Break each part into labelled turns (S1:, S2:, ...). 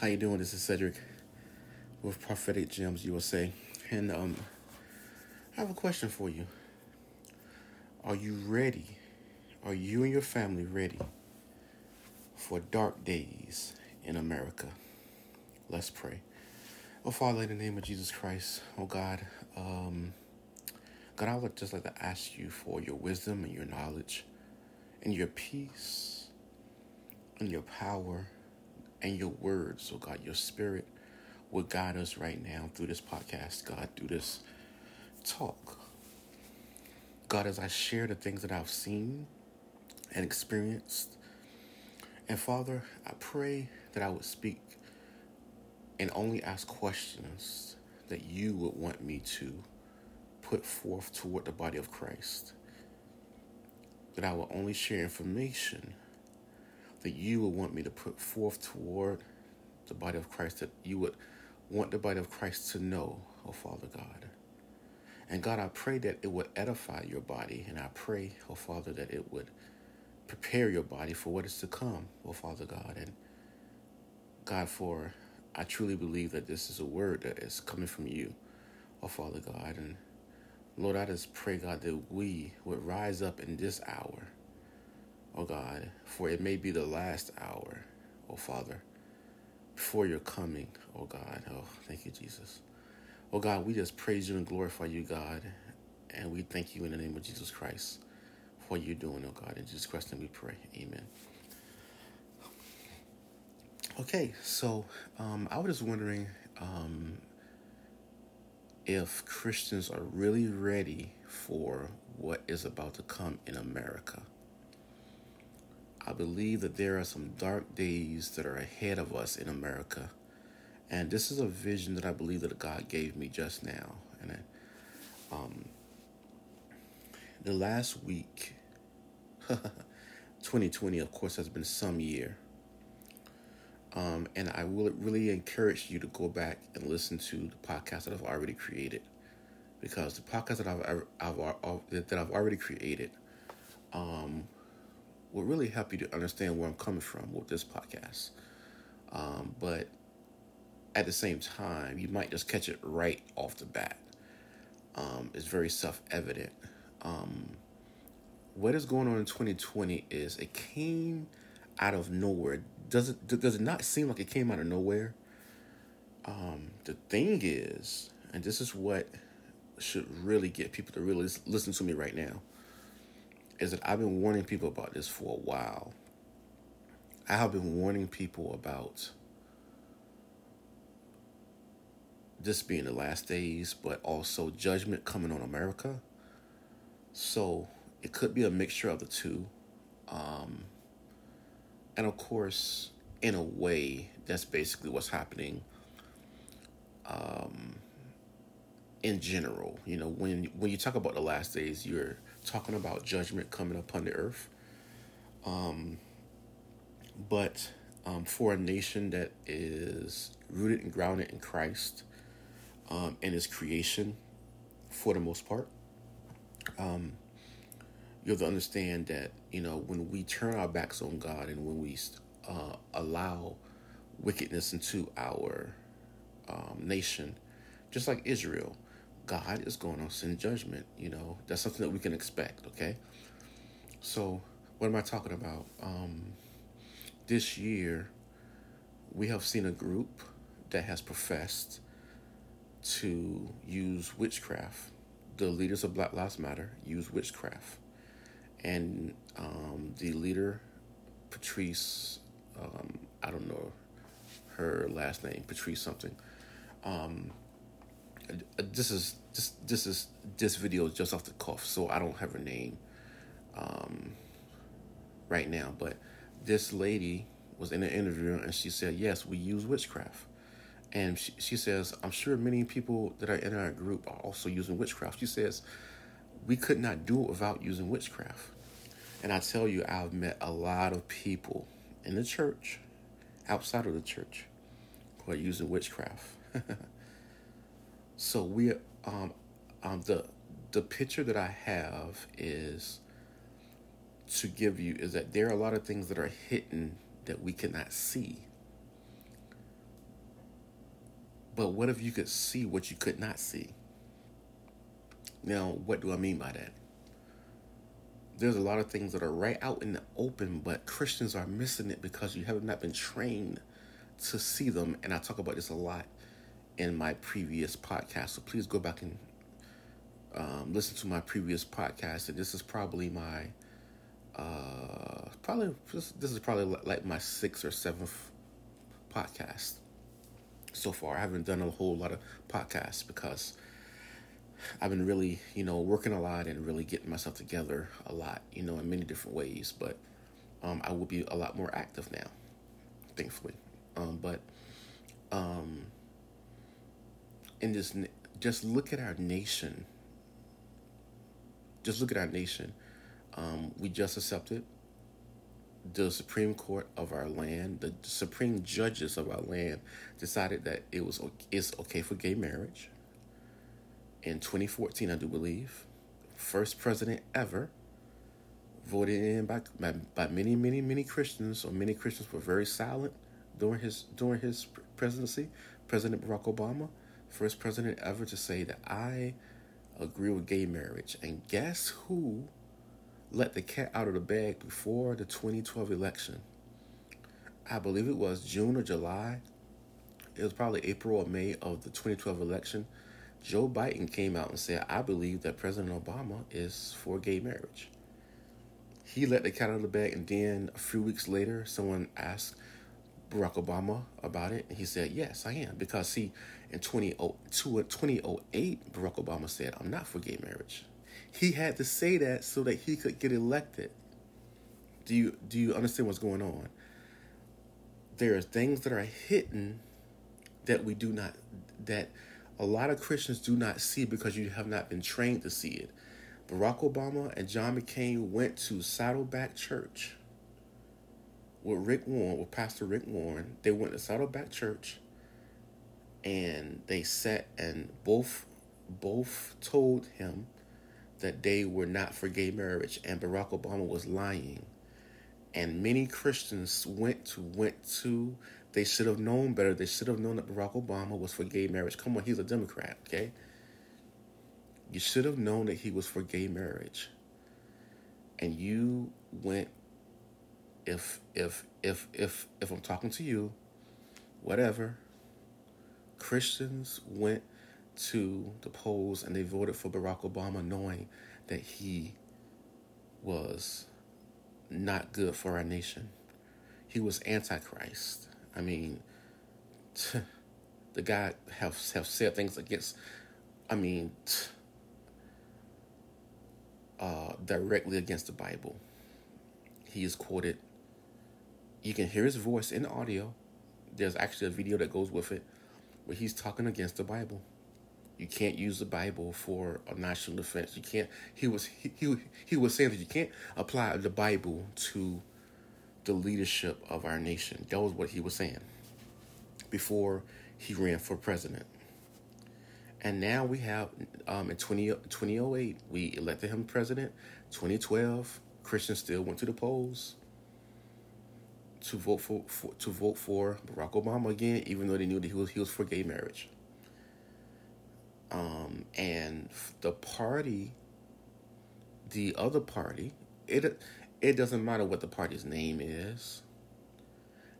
S1: How you doing? This is Cedric with Prophetic Gems USA, and um, I have a question for you. Are you ready? Are you and your family ready for dark days in America? Let's pray. Oh Father, in the name of Jesus Christ, oh God, um, God, I would just like to ask you for your wisdom and your knowledge, and your peace, and your power and your words, So, God, your spirit will guide us right now through this podcast, God, through this talk. God, as I share the things that I've seen and experienced, and Father, I pray that I would speak and only ask questions that you would want me to put forth toward the body of Christ. That I will only share information that you would want me to put forth toward the body of Christ, that you would want the body of Christ to know, oh Father God. And God, I pray that it would edify your body, and I pray, oh Father, that it would prepare your body for what is to come, oh Father God. And God, for I truly believe that this is a word that is coming from you, oh Father God. And Lord, I just pray, God, that we would rise up in this hour O God, for it may be the last hour, O Father, before your coming, O God. Oh, thank you, Jesus. Oh God, we just praise you and glorify you, God, and we thank you in the name of Jesus Christ for what you're doing, oh God. In Jesus Christ, and we pray. Amen. Okay, so um, I was just wondering um, if Christians are really ready for what is about to come in America. I believe that there are some dark days that are ahead of us in America. And this is a vision that I believe that God gave me just now. And I, um, the last week, 2020, of course, has been some year. Um, and I will really encourage you to go back and listen to the podcast that I've already created, because the podcast that I've, I've, I've that I've already created um, will really help you to understand where I'm coming from with this podcast. Um, but at the same time, you might just catch it right off the bat. Um, it's very self evident. Um, what is going on in 2020 is it came out of nowhere. Does it does it not seem like it came out of nowhere? Um, the thing is, and this is what should really get people to really listen to me right now is that I've been warning people about this for a while. I have been warning people about this being the last days, but also judgment coming on America. So it could be a mixture of the two. Um, and of course, in a way, that's basically what's happening um, in general. You know, when when you talk about the last days, you're talking about judgment coming upon the earth. Um, but um, for a nation that is rooted and grounded in Christ um, and His creation, for the most part, um, you have to understand that you know when we turn our backs on God and when we uh, allow wickedness into our um, nation, just like Israel, God is going to send judgment. You know, that's something that we can expect, okay? So, what am I talking about? Um, this year, we have seen a group that has professed to use witchcraft. The leaders of Black Lives Matter use witchcraft. And um, the leader, Patrisse, um, I don't know her last name, Patrisse something. Um, this is this this is this video is just off the cuff, so I don't have her name um, right now. But this lady was in an interview and she said, "Yes, we use witchcraft." And she, she says, "I'm sure many people that are in our group are also using witchcraft." She says, "We could not do it without using witchcraft." And I tell you, I've met a lot of people in the church, outside of the church, who are using witchcraft. So we um, um the the picture that I have is to give you is that there are a lot of things that are hidden that we cannot see. But what if you could see what you could not see? Now, what do I mean by that? There's a lot of things that are right out in the open, but Christians are missing it because you have not been trained to see them. And I talk about this a lot in my previous podcast. So please go back and um, listen to my previous podcast. And this is probably my, uh, probably, this is probably like my sixth or seventh podcast so far. I haven't done a whole lot of podcasts because I've been really, you know, working a lot and really getting myself together a lot, you know, in many different ways. But um, I will be a lot more active now, thankfully. Um, but um, in this, just look at our nation. Just look at our nation. Um, we just accepted the Supreme Court of our land, the supreme judges of our land, decided that it was it's okay for gay marriage. In 2014, I do believe, first president ever voted in by, by, by many, many, many Christians, or many Christians were very silent during his during his presidency. President Barack Obama, first president ever to say that I agree with gay marriage, and guess who let the cat out of the bag before the 2012 election. I believe it was June or July. It was probably April or May of the 2012 election. Joe Biden came out and said, I believe that President Obama is for gay marriage. He let the cat out of the bag, and then a few weeks later, someone asked Barack Obama about it, and he said, Yes, I am. Because, see, in 2008, Barack Obama said, I'm not for gay marriage. He had to say that so that he could get elected. Do you do you understand what's going on? There are things that are hidden that we do not that a lot of Christians do not see because you have not been trained to see it. Barack Obama and John McCain went to Saddleback Church with Rick Warren, with Pastor Rick Warren. They went to Saddleback Church and they sat and both both told him that they were not for gay marriage and Barack Obama was lying. And many Christians went to went to they should have known better. They should have known that Barack Obama was for gay marriage. Come on, he's a Democrat, okay? You should have known that he was for gay marriage. And you went if if if if if I'm talking to you, whatever, Christians went to the polls and they voted for Barack Obama knowing that he was not good for our nation. He was antichrist. I mean, the guy have have said things against I mean uh, directly against the Bible. He is quoted you can hear his voice in the audio. There's actually a video that goes with it where he's talking against the Bible. You can't use the Bible for a national defense. You can't. He was he, he he was saying that you can't apply the Bible to the leadership of our nation. That was what he was saying before he ran for president. And now we have um, in 20, 2008, we elected him president. 2012, Christians still went to the polls to vote for, for to vote for Barack Obama again, even though they knew that he was he was for gay marriage. Um, and the party, the other party, it it doesn't matter what the party's name is.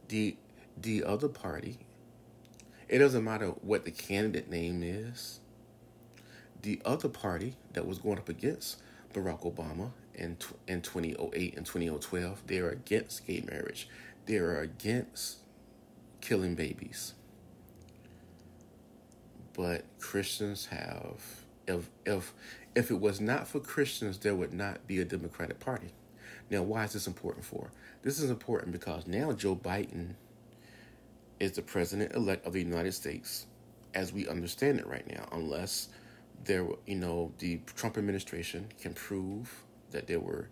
S1: The the other party, it doesn't matter what the candidate name is. The other party that was going up against Barack Obama in in 2008 and 2012, they are against gay marriage. They are against killing babies but Christians have if if if it was not for Christians, there would not be a Democratic Party. Now, why is this important for? This is important because now Joe Biden is the president elect of the United States as we understand it right now, unless there you know the Trump administration can prove that there were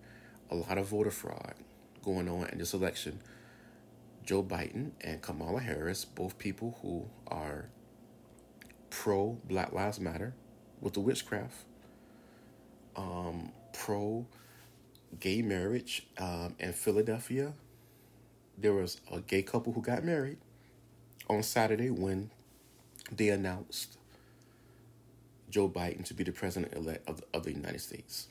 S1: a lot of voter fraud going on in this election. Joe Biden and Kamala Harris, both people who are pro Black Lives Matter with the witchcraft, um, pro gay marriage um, in Philadelphia. There was a gay couple who got married on Saturday when they announced Joe Biden to be the president elect of, of the United States.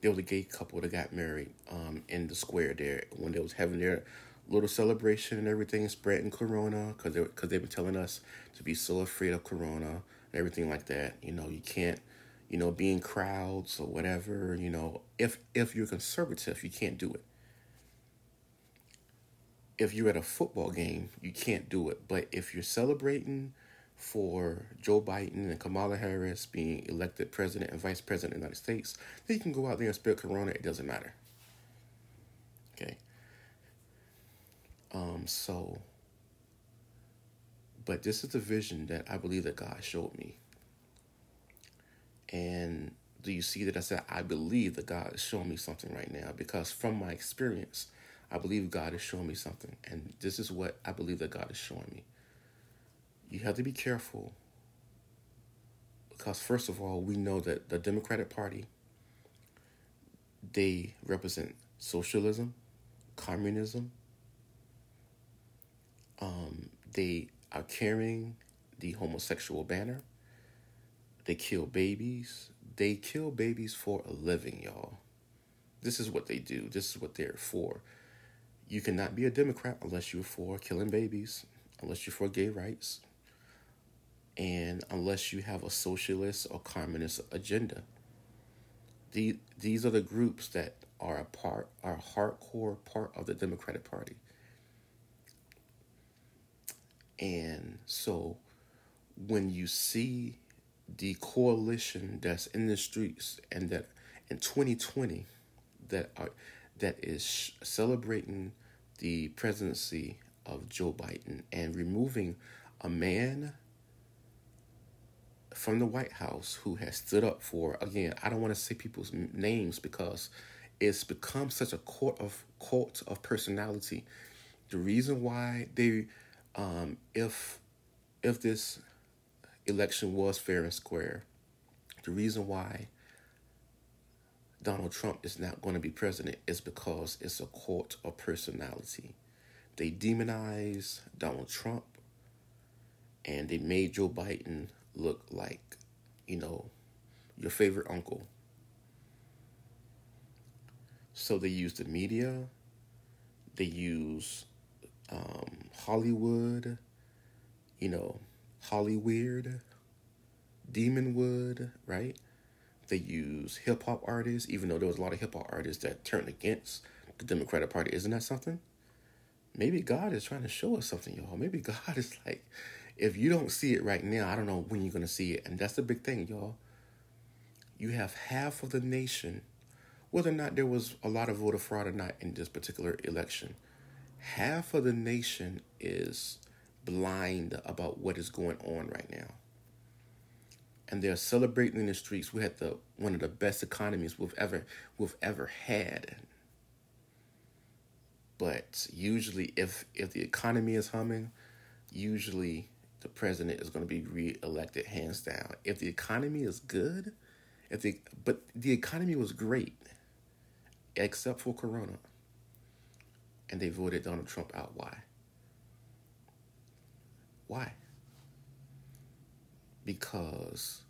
S1: There was a gay couple that got married um, in the square there when they was having their little celebration and everything, spreading corona because they because they've been telling us to be so afraid of corona and everything like that. You know, you can't, you know, be in crowds or whatever. You know, if if you're conservative, you can't do it. If you're at a football game, you can't do it. But if you're celebrating for Joe Biden and Kamala Harris being elected president and vice president of the United States, then you can go out there and spread corona. It doesn't matter. Okay. Um, so, but this is the vision that I believe that God showed me. And do you see that I said, I believe that God is showing me something right now? Because from my experience, I believe God is showing me something. And this is what I believe that God is showing me you have to be careful because first of all we know that the democratic party they represent socialism communism. Um, they are carrying the homosexual banner. They kill babies. They kill babies for a living y'all. This is what they do. This is what they're for. You cannot be a democrat unless you're for killing babies unless you're for gay rights and unless you have a socialist or communist agenda. The, these are the groups that are a part, are a hardcore part of the Democratic Party. And so when you see the coalition that's in the streets and that in 2020 that are that is celebrating the presidency of Joe Biden and removing a man from the White House who has stood up for again. I don't want to say people's names because it's become such a court of cult of personality. The reason why they, um, if if this election was fair and square, the reason why Donald Trump is not going to be president is because it's a cult of personality. They demonize Donald Trump and they made Joe Biden look like, you know, your favorite uncle. So they use the media, they use um, Hollywood, you know, Hollyweird, Demonwood, right? They use hip hop artists, even though there was a lot of hip hop artists that turned against the Democratic Party. Isn't that something? Maybe God is trying to show us something, y'all. Maybe God is like, if you don't see it right now, I don't know when you're going to see it. And that's the big thing, y'all. You have half of the nation, whether or not there was a lot of voter fraud or not in this particular election, half of the nation is blind about what is going on right now. And they're celebrating in the streets. We had the one of the best economies we've ever we've ever had. But usually if if the economy is humming, usually the president is going to be reelected hands down. If the economy is good, if the but the economy was great, except for Corona, and they voted Donald Trump out. Why? Why? Because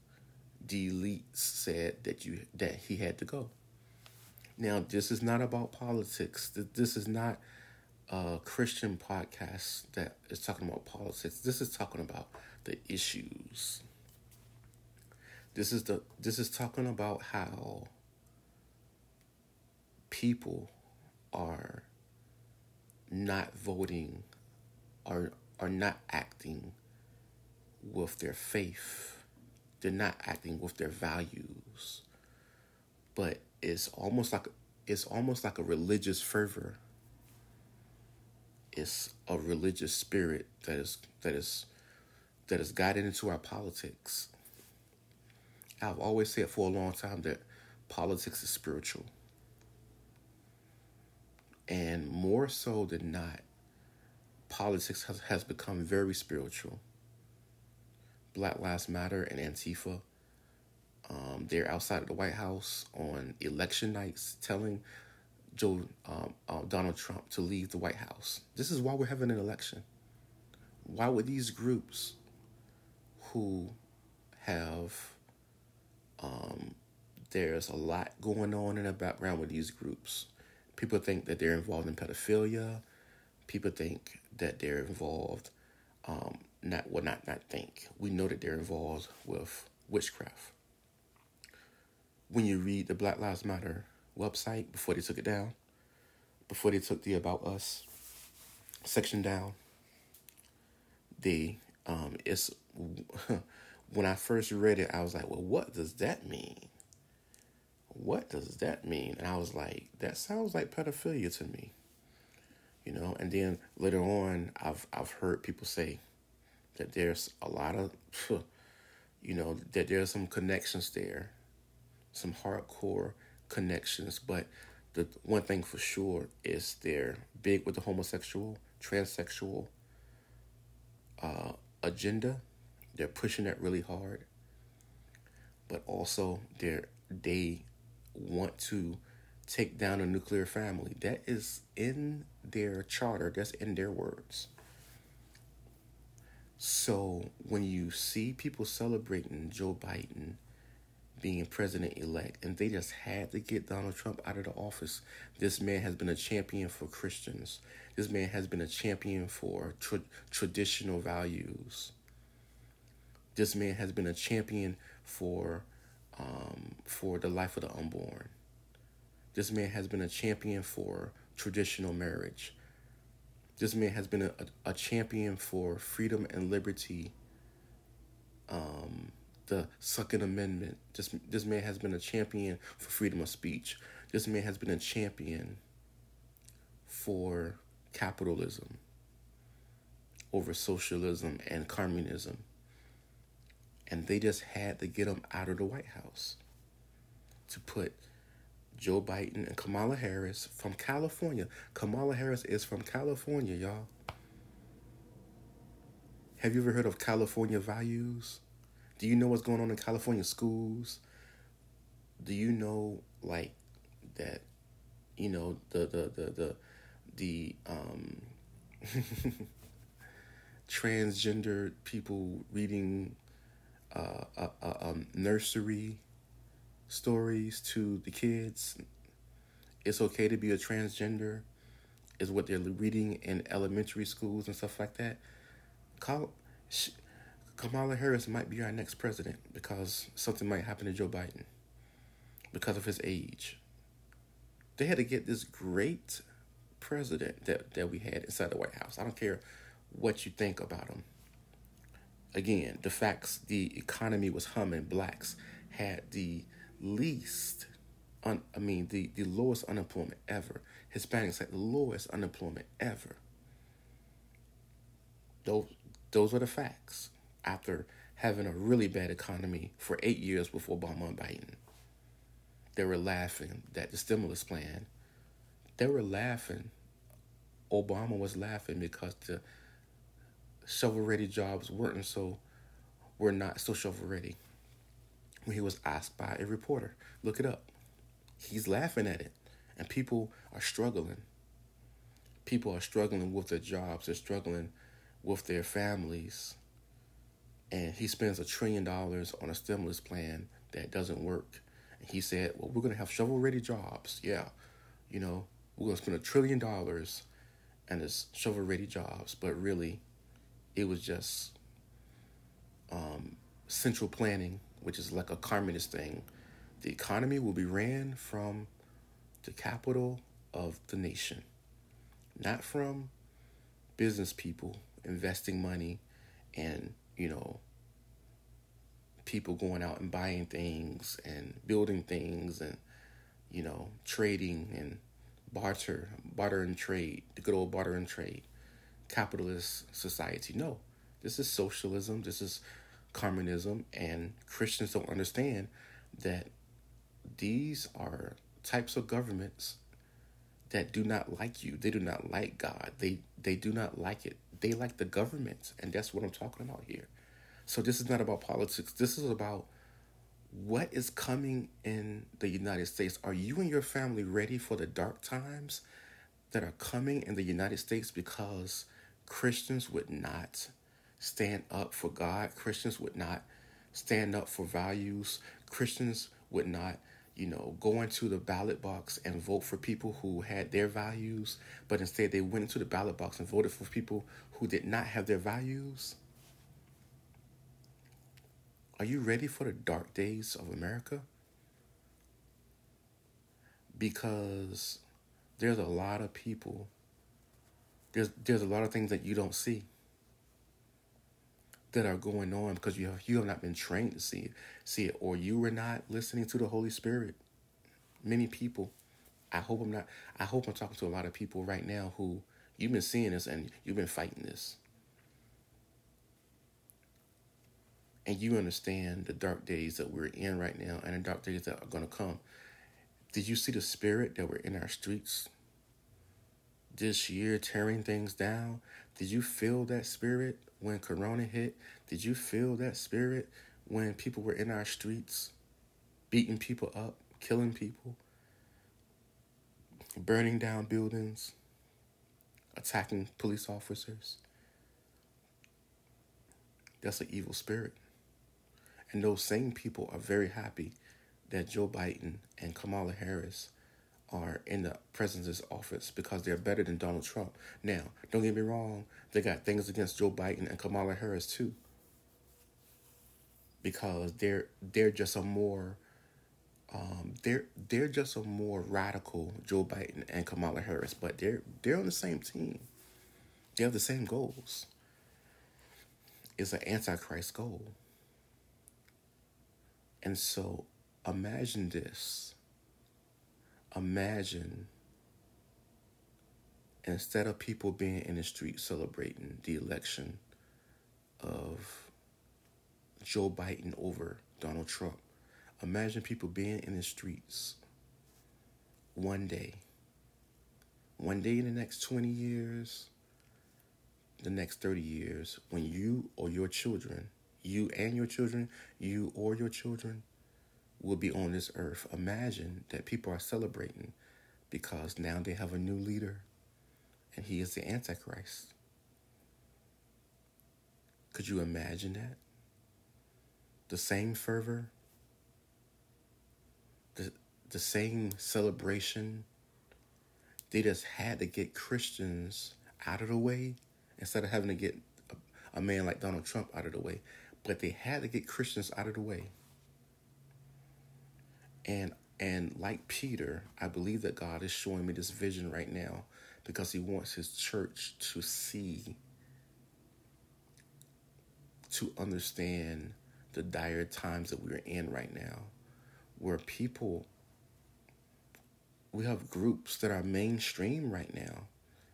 S1: the elites said that you that he had to go. Now, this is not about politics. This is not a Christian podcast that is talking about politics. This is talking about the issues. This is the this is talking about how people are not voting or are not acting with their faith. They're not acting with their values. But it's almost like it's almost like a religious fervor it's a religious spirit that is that is that is guided into our politics. I've always said for a long time that politics is spiritual. And more so than not, politics has, has become very spiritual. Black Lives Matter and Antifa, um, they're outside of the White House on election nights telling Joe um, uh, Donald Trump to leave the White House. This is why we're having an election. why would these groups who have um, there's a lot going on in the background with these groups. People think that they're involved in pedophilia. People think that they're involved, um, not well, not not think. We know that they're involved with witchcraft. When you read the Black Lives Matter website before they took it down, before they took the About Us section down, they um, it's when I first read it, I was like, well, what does that mean? What does that mean? And I was like, that sounds like pedophilia to me. You know, and then later on I've I've heard people say that there's a lot of you know, that there's some connections there. Some hardcore connections, but the one thing for sure is they're big with the homosexual, transsexual uh, agenda they're pushing that really hard. But also they're they want to take down a nuclear family. That is in their charter, that's in their words. So when you see people celebrating Joe Biden being president elect, and they just had to get Donald Trump out of the office, this man has been a champion for Christians. This man has been a champion for tra- traditional values. This man has been a champion for um, for the life of the unborn. This man has been a champion for traditional marriage. This man has been a, a, a champion for freedom and liberty. Um, the Second Amendment. This this man has been a champion for freedom of speech. This man has been a champion for capitalism over socialism and communism and they just had to get him out of the White House to put Joe Biden and Kamala Harris from California. Kamala Harris is from California, y'all. Have you ever heard of California values? Do you know what's going on in California schools? Do you know like that you know the the the the the um transgender people reading uh, uh, uh, um, nursery stories to the kids. It's okay to be a transgender, is what they're reading in elementary schools and stuff like that. Call, she, Kamala Harris might be our next president because something might happen to Joe Biden because of his age. They had to get this great president that, that we had inside the White House. I don't care what you think about him again, the facts, the economy was humming. Blacks had the least, un, I mean, the, the lowest unemployment ever. Hispanics had the lowest unemployment ever. Those, those were the facts after having a really bad economy for eight years before Obama and Biden. They were laughing that the stimulus plan, they were laughing. Obama was laughing because the shovel ready jobs weren't so were not so shovel ready. When he was asked by a reporter, look it up. He's laughing at it. And people are struggling. People are struggling with their jobs, they're struggling with their families. And he spends a trillion dollars on a stimulus plan that doesn't work. And he said, Well, we're gonna have shovel ready jobs. Yeah. You know, we're gonna spend a trillion dollars and it's shovel ready jobs, but really it was just um, central planning, which is like a communist thing. The economy will be ran from the capital of the nation, not from business people investing money and, you know, people going out and buying things and building things and, you know, trading and barter, barter and trade, the good old barter and trade capitalist society. No, this is socialism, this is communism, and Christians don't understand that these are types of governments that do not like you. They do not like God. They they do not like it. They like the government, and that's what I'm talking about here. So this is not about politics. This is about what is coming in the United States. Are you and your family ready for the dark times that are coming in the United States because Christians would not stand up for God. Christians would not stand up for values. Christians would not, you know, go into the ballot box and vote for people who had their values, but instead they went into the ballot box and voted for people who did not have their values. Are you ready for the dark days of America? Because there's a lot of people there's there's a lot of things that you don't see that are going on because you have you have not been trained to see it, see it, or you were not listening to the Holy Spirit. Many people, I hope I'm not. I hope I'm talking to a lot of people right now who you've been seeing this and you've been fighting this, and you understand the dark days that we're in right now and the dark days that are going to come. Did you see the spirit that were in our streets this year tearing things down? Did you feel that spirit when Corona hit? Did you feel that spirit when people were in our streets, beating people up, killing people, burning down buildings, attacking police officers? That's an evil spirit. And those same people are very happy that Joe Biden and Kamala Harris are in the president's office because they're better than Donald Trump. Now, don't get me wrong, they got things against Joe Biden and Kamala Harris too. Because they're they're just a more um, they're they're just a more radical Joe Biden and Kamala Harris, but they're they're on the same team. They have the same goals. It's an antichrist goal. And so imagine this imagine instead of people being in the street celebrating the election of Joe Biden over Donald Trump, imagine people being in the streets one day, one day in the next 20 years, the next 30 years, when you or your children, you and your children, you or your children, will be on this earth. Imagine that people are celebrating because now they have a new leader and he is the Antichrist. Could you imagine that? The same fervor, the, the same celebration. They just had to get Christians out of the way instead of having to get a, a man like Donald Trump out of the way. But they had to get Christians out of the way. And and like Peter, I believe that God is showing me this vision right now because he wants his church to see to understand the dire times that we're in right now where people we have groups that are mainstream right now.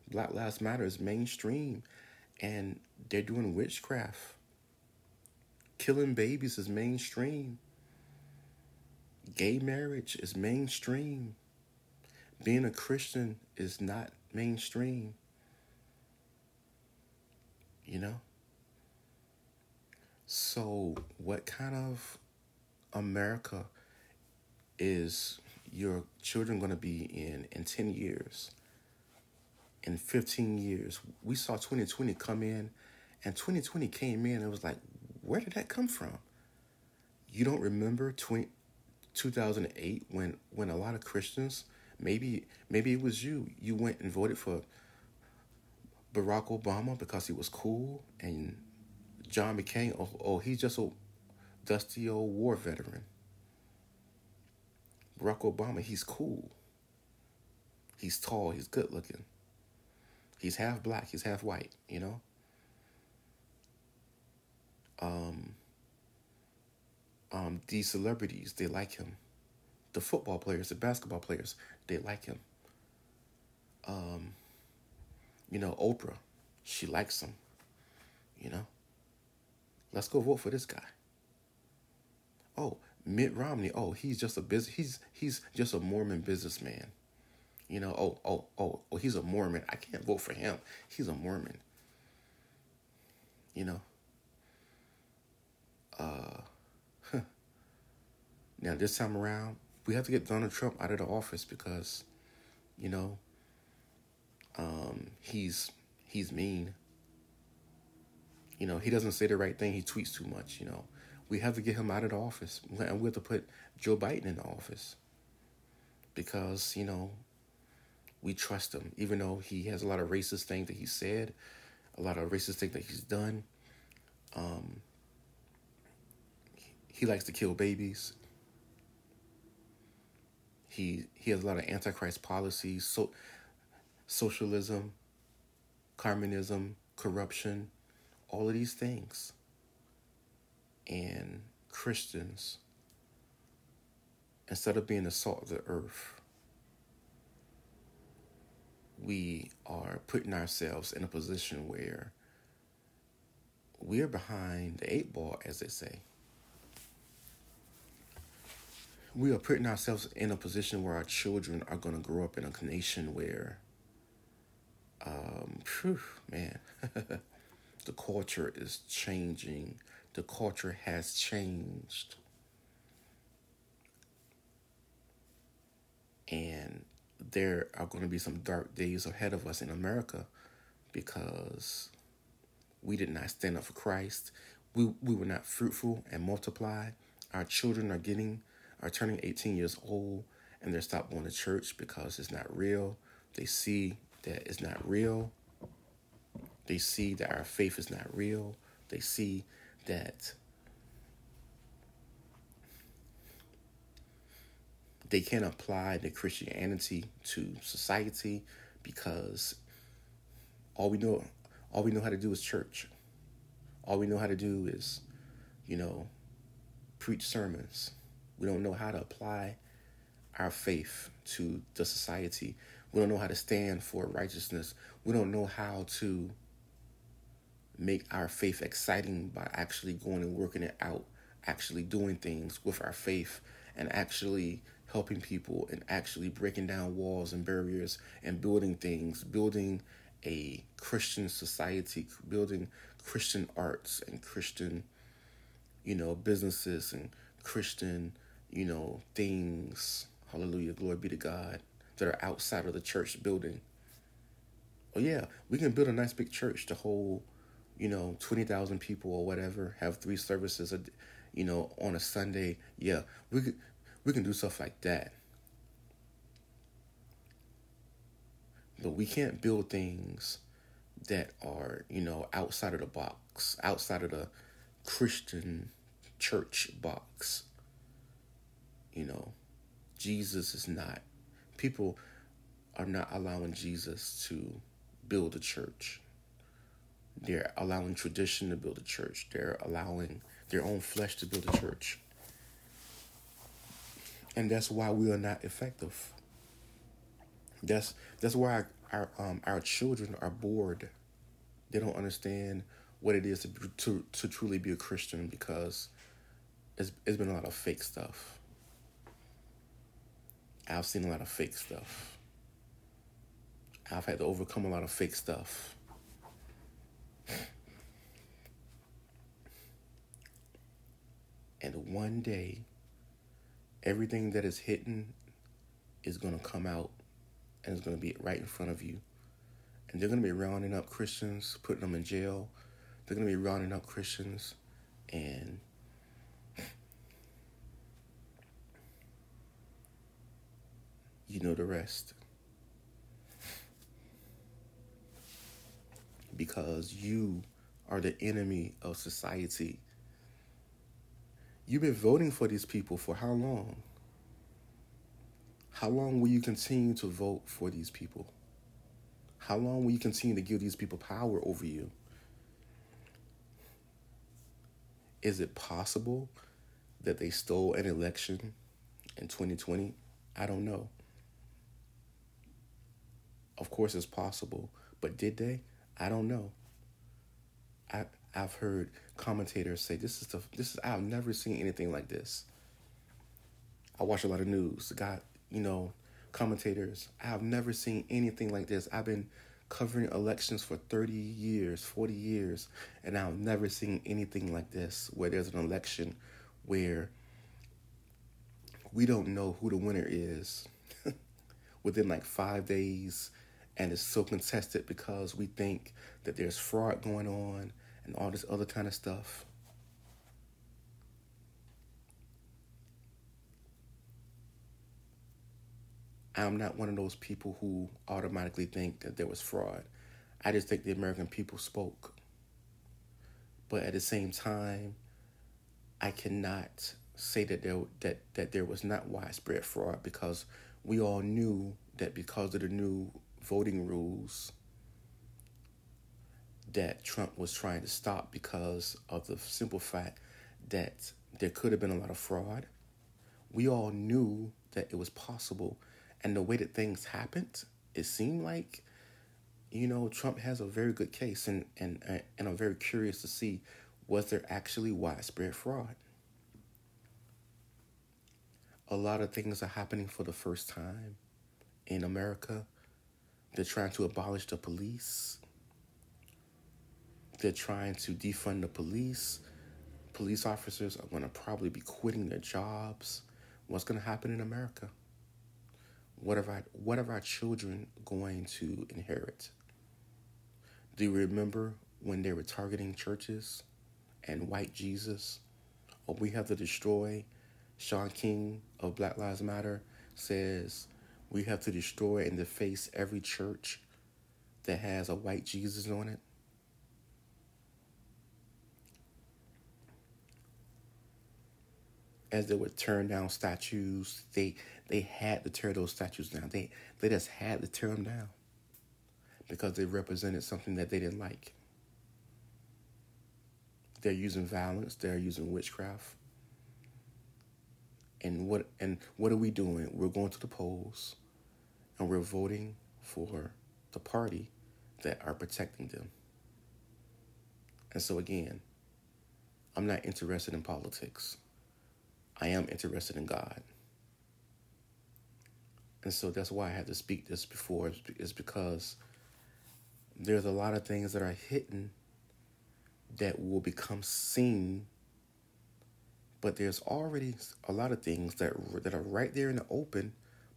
S1: Black Lives Matter is mainstream and they're doing witchcraft. Killing babies is mainstream. Gay marriage is mainstream. Being a Christian is not mainstream. You know? So, what kind of America is your children going to be in in 10 years? In 15 years? We saw 2020 come in, and 2020 came in and it was like, where did that come from? You don't remember 20, 2008 when when a lot of Christians maybe maybe it was you you went and voted for Barack Obama because he was cool and John McCain oh, oh he's just a dusty old war veteran Barack Obama he's cool he's tall he's good looking he's half black he's half white you know um um, these celebrities, they like him. The football players, the basketball players, they like him. Um, you know, Oprah, she likes him. You know, let's go vote for this guy. Oh, Mitt Romney. Oh, he's just a biz. He's he's just a Mormon businessman. You know. Oh oh oh oh. He's a Mormon. I can't vote for him. He's a Mormon. You know. Uh now, this time around, we have to get Donald Trump out of the office because, you know, um, he's he's mean. You know, he doesn't say the right thing. He tweets too much. You know, we have to get him out of the office, and we have to put Joe Biden in the office because you know we trust him, even though he has a lot of racist things that he said, a lot of racist things that he's done. Um, he likes to kill babies. He he has a lot of antichrist policies, so socialism, communism, corruption, all of these things. And Christians, instead of being the salt of the earth, we are putting ourselves in a position where we're behind the eight ball, as they say. We are putting ourselves in a position where our children are going to grow up in a nation where, um, man, the culture is changing. The culture has changed. And there are going to be some dark days ahead of us in America because we did not stand up for Christ. We, we were not fruitful and multiply. Our children are getting, are turning 18 years old and they're stopped going to church because it's not real. They see that it's not real. They see that our faith is not real. They see that they can't apply the Christianity to society because all we know all we know how to do is church. All we know how to do is, you know, preach sermons. We don't know how to apply our faith to the society. We don't know how to stand for righteousness. We don't know how to make our faith exciting by actually going and working it out, actually doing things with our faith, and actually helping people and actually breaking down walls and barriers and building things, building a Christian society, building Christian arts and Christian, you know, businesses and Christian, you know, things. Hallelujah, glory be to God, that are outside of the church building. Oh, yeah, we can build a nice big church to hold, you know, 20,000 people or whatever, have three services, you know, on a Sunday. Yeah, we could, we can do stuff like that. But we can't build things that are, you know, outside of the box, outside of the Christian church box. You know, Jesus is not, people are not allowing Jesus to build a church. They're allowing tradition to build a church. They're allowing their own flesh to build a church. And that's why we are not effective. That's that's why our our, um, our children are bored. They don't understand what it is to to to truly be a Christian because it's it's been a lot of fake stuff. I've seen a lot of fake stuff. I've had to overcome a lot of fake stuff. And one day, everything that is hidden is going to come out and it's going to be right in front of you. And they're going to be rounding up Christians, putting them in jail. They're going to be rounding up Christians and you know the rest. Because you are the enemy of society. You've been voting for these people for how long? How long will you continue to vote for these people? How long will you continue to give these people power over you? Is it possible that they stole an election in 2020? I don't know. Of course, it's possible, but did they? I don't know. I I've heard commentators say this is the this is I've never seen anything like this. I watch a lot of news. Got you know, commentators. I have never seen anything like this. I've been covering elections for 30 years, 40 years, and I've never seen anything like this where there's an election where we don't know who the winner is within like five days and it's so contested because we think that there's fraud going on and all this other kind of stuff. I'm not one of those people who automatically think that there was fraud. I just think the American people spoke. But at the same time, I cannot say that there that that there was not widespread fraud because we all knew that because of the new voting rules that Trump was trying to stop because of the simple fact that there could have been a lot of fraud. We all knew that it was possible and the way that things happened, it seemed like, you know, Trump has a very good case, and and and I'm very curious to see was there actually widespread fraud. A lot of things are happening for the first time in America. They're trying to abolish the police. They're trying to defund the police. Police officers are going to probably be quitting their jobs. What's going to happen in America? What are our, what are our children going to inherit? Do you remember when they were targeting churches and white Jesus? We have to destroy. Shaun King of Black Lives Matter says we have to destroy and deface every church that has a white Jesus on it. as they would turn down statues, they they had to tear those statues down. They they just had to tear them down because they represented something that they didn't like. They're using violence. They're using witchcraft. And what and what are we doing? We're going to the polls, and we're voting for the party that are protecting them. And so again, I'm not interested in politics. I am interested in God. And so that's why I had to speak this before, is because there's a lot of things that are hidden that will become seen, but there's already a lot of things that that are right there in the open,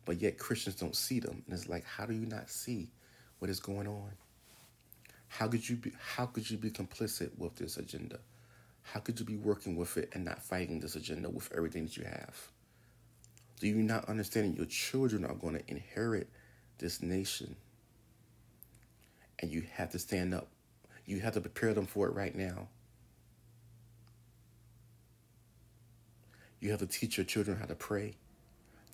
S1: but yet Christians don't see them. And it's like, how do you not see what is going on? How could you be how could you be complicit with this agenda? How could you be working with it and not fighting this agenda with everything that you have? Do you not understand that your children are going to inherit this nation? And you have to stand up. You have to prepare them for it right now. You have to teach your children how to pray.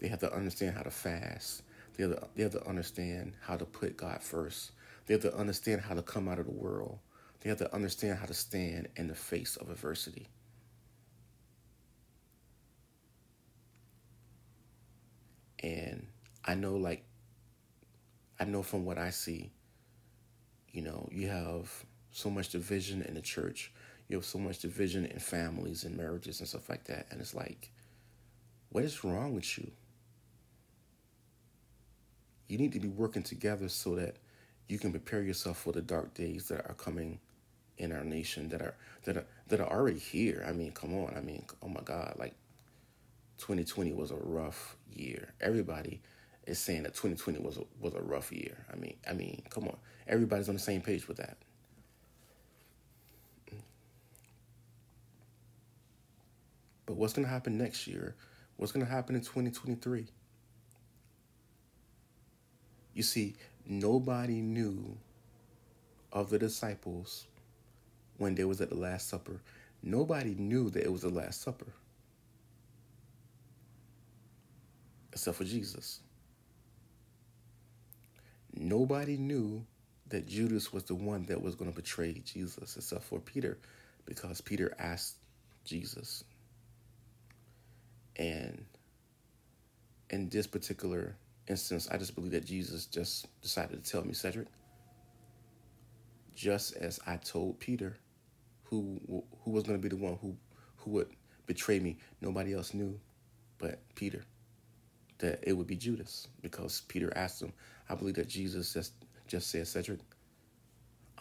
S1: They have to understand how to fast. They have to, they have to understand how to put God first. They have to understand how to come out of the world. They have to understand how to stand in the face of adversity. And I know, like, I know from what I see, you know, you have so much division in the church. You have so much division in families and marriages and stuff like that. And it's like, what is wrong with you? You need to be working together so that you can prepare yourself for the dark days that are coming in our nation that are that are that are already here. I mean, come on. I mean, oh my God, like 2020 was a rough year. Everybody is saying that 2020 was a, was a rough year. I mean, I mean, come on. Everybody's on the same page with that. But what's going to happen next year? What's going to happen in 2023? You see, nobody knew of the disciples when they was at the Last Supper, nobody knew that it was the Last Supper. Except for Jesus. Nobody knew that Judas was the one that was going to betray Jesus, except for Peter, because Peter asked Jesus. And in this particular instance, I just believe that Jesus just decided to tell me, Cedric, just as I told Peter who who was going to be the one who who would betray me. Nobody else knew, but Peter. That it would be Judas because Peter asked him. I believe that Jesus just just said, Cedric,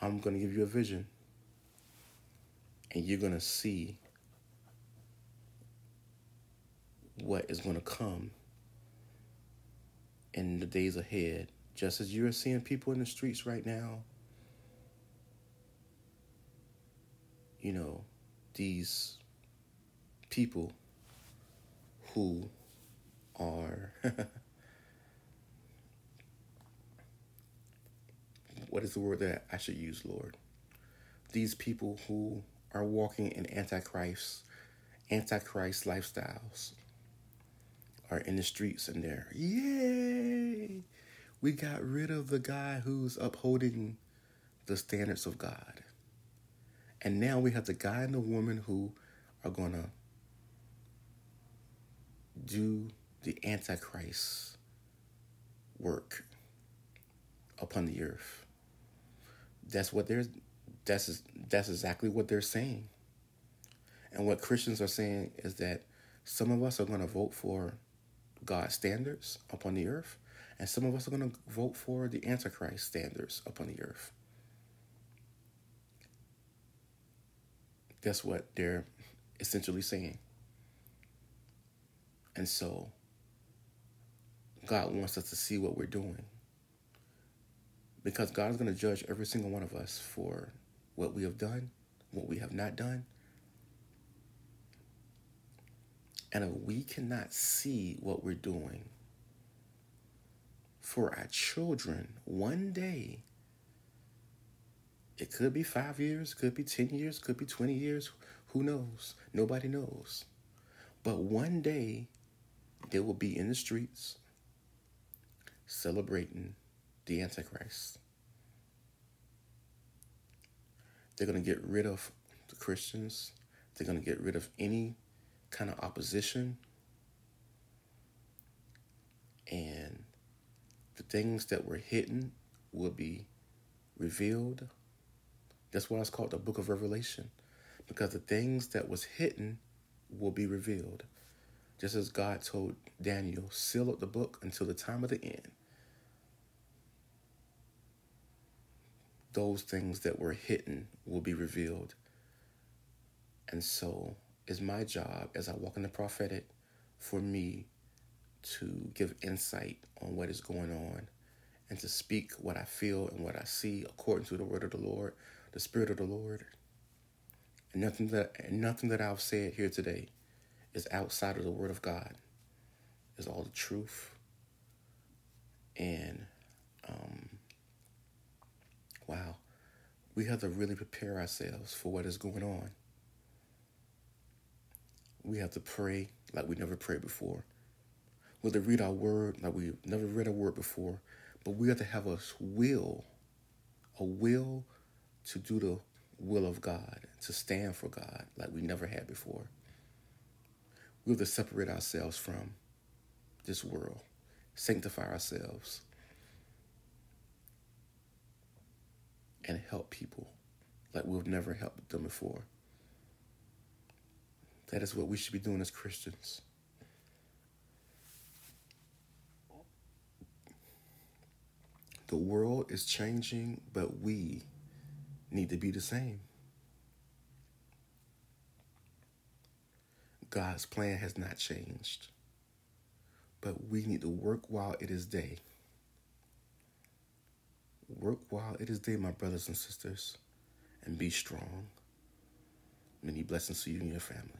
S1: I'm going to give you a vision, and you're going to see what is going to come in the days ahead. Just as you're seeing people in the streets right now you know, these people who are what is the word that I should use, Lord? These people who are walking in antichrist antichrist lifestyles are in the streets and they're yay we got rid of the guy who's upholding the standards of God. And now we have the guy and the woman who are going to do the Antichrist work upon the earth. That's what they're that's that's exactly what they're saying. And what Christians are saying is that some of us are going to vote for God's standards upon the earth, and some of us are going to vote for the Antichrist standards upon the earth. That's what they're essentially saying. And so, God wants us to see what we're doing. Because God is going to judge every single one of us for what we have done, what we have not done. And if we cannot see what we're doing for our children, one day, it could be five years, could be 10 years, could be 20 years, who knows? Nobody knows. But one day, they will be in the streets celebrating the Antichrist. They're going to get rid of the Christians. They're going to get rid of any kind of opposition. And the things that were hidden will be revealed. That's why it's called the book of Revelation. Because the things that was hidden will be revealed. Just as God told Daniel, seal up the book until the time of the end. Those things that were hidden will be revealed. And so is my job as I walk in the prophetic for me to give insight on what is going on and to speak what I feel and what I see according to the word of the Lord, the spirit of the Lord. And nothing that and nothing that I've said here today is outside of the word of God. Is all the truth. And um wow. We have to really prepare ourselves for what is going on. We have to pray like we never prayed before. We have to read our word like we've never read a word before. But we have to have a will, a will to do the will of God, to stand for God like we never had before. We have to separate ourselves from this world, sanctify ourselves, and help people like we've never helped them before. That is what we should be doing as Christians. The world is changing, but we need to be the same. God's plan has not changed, but we need to work while it is day. Work while it is day, my brothers and sisters, and be strong. Many blessings to you and your family.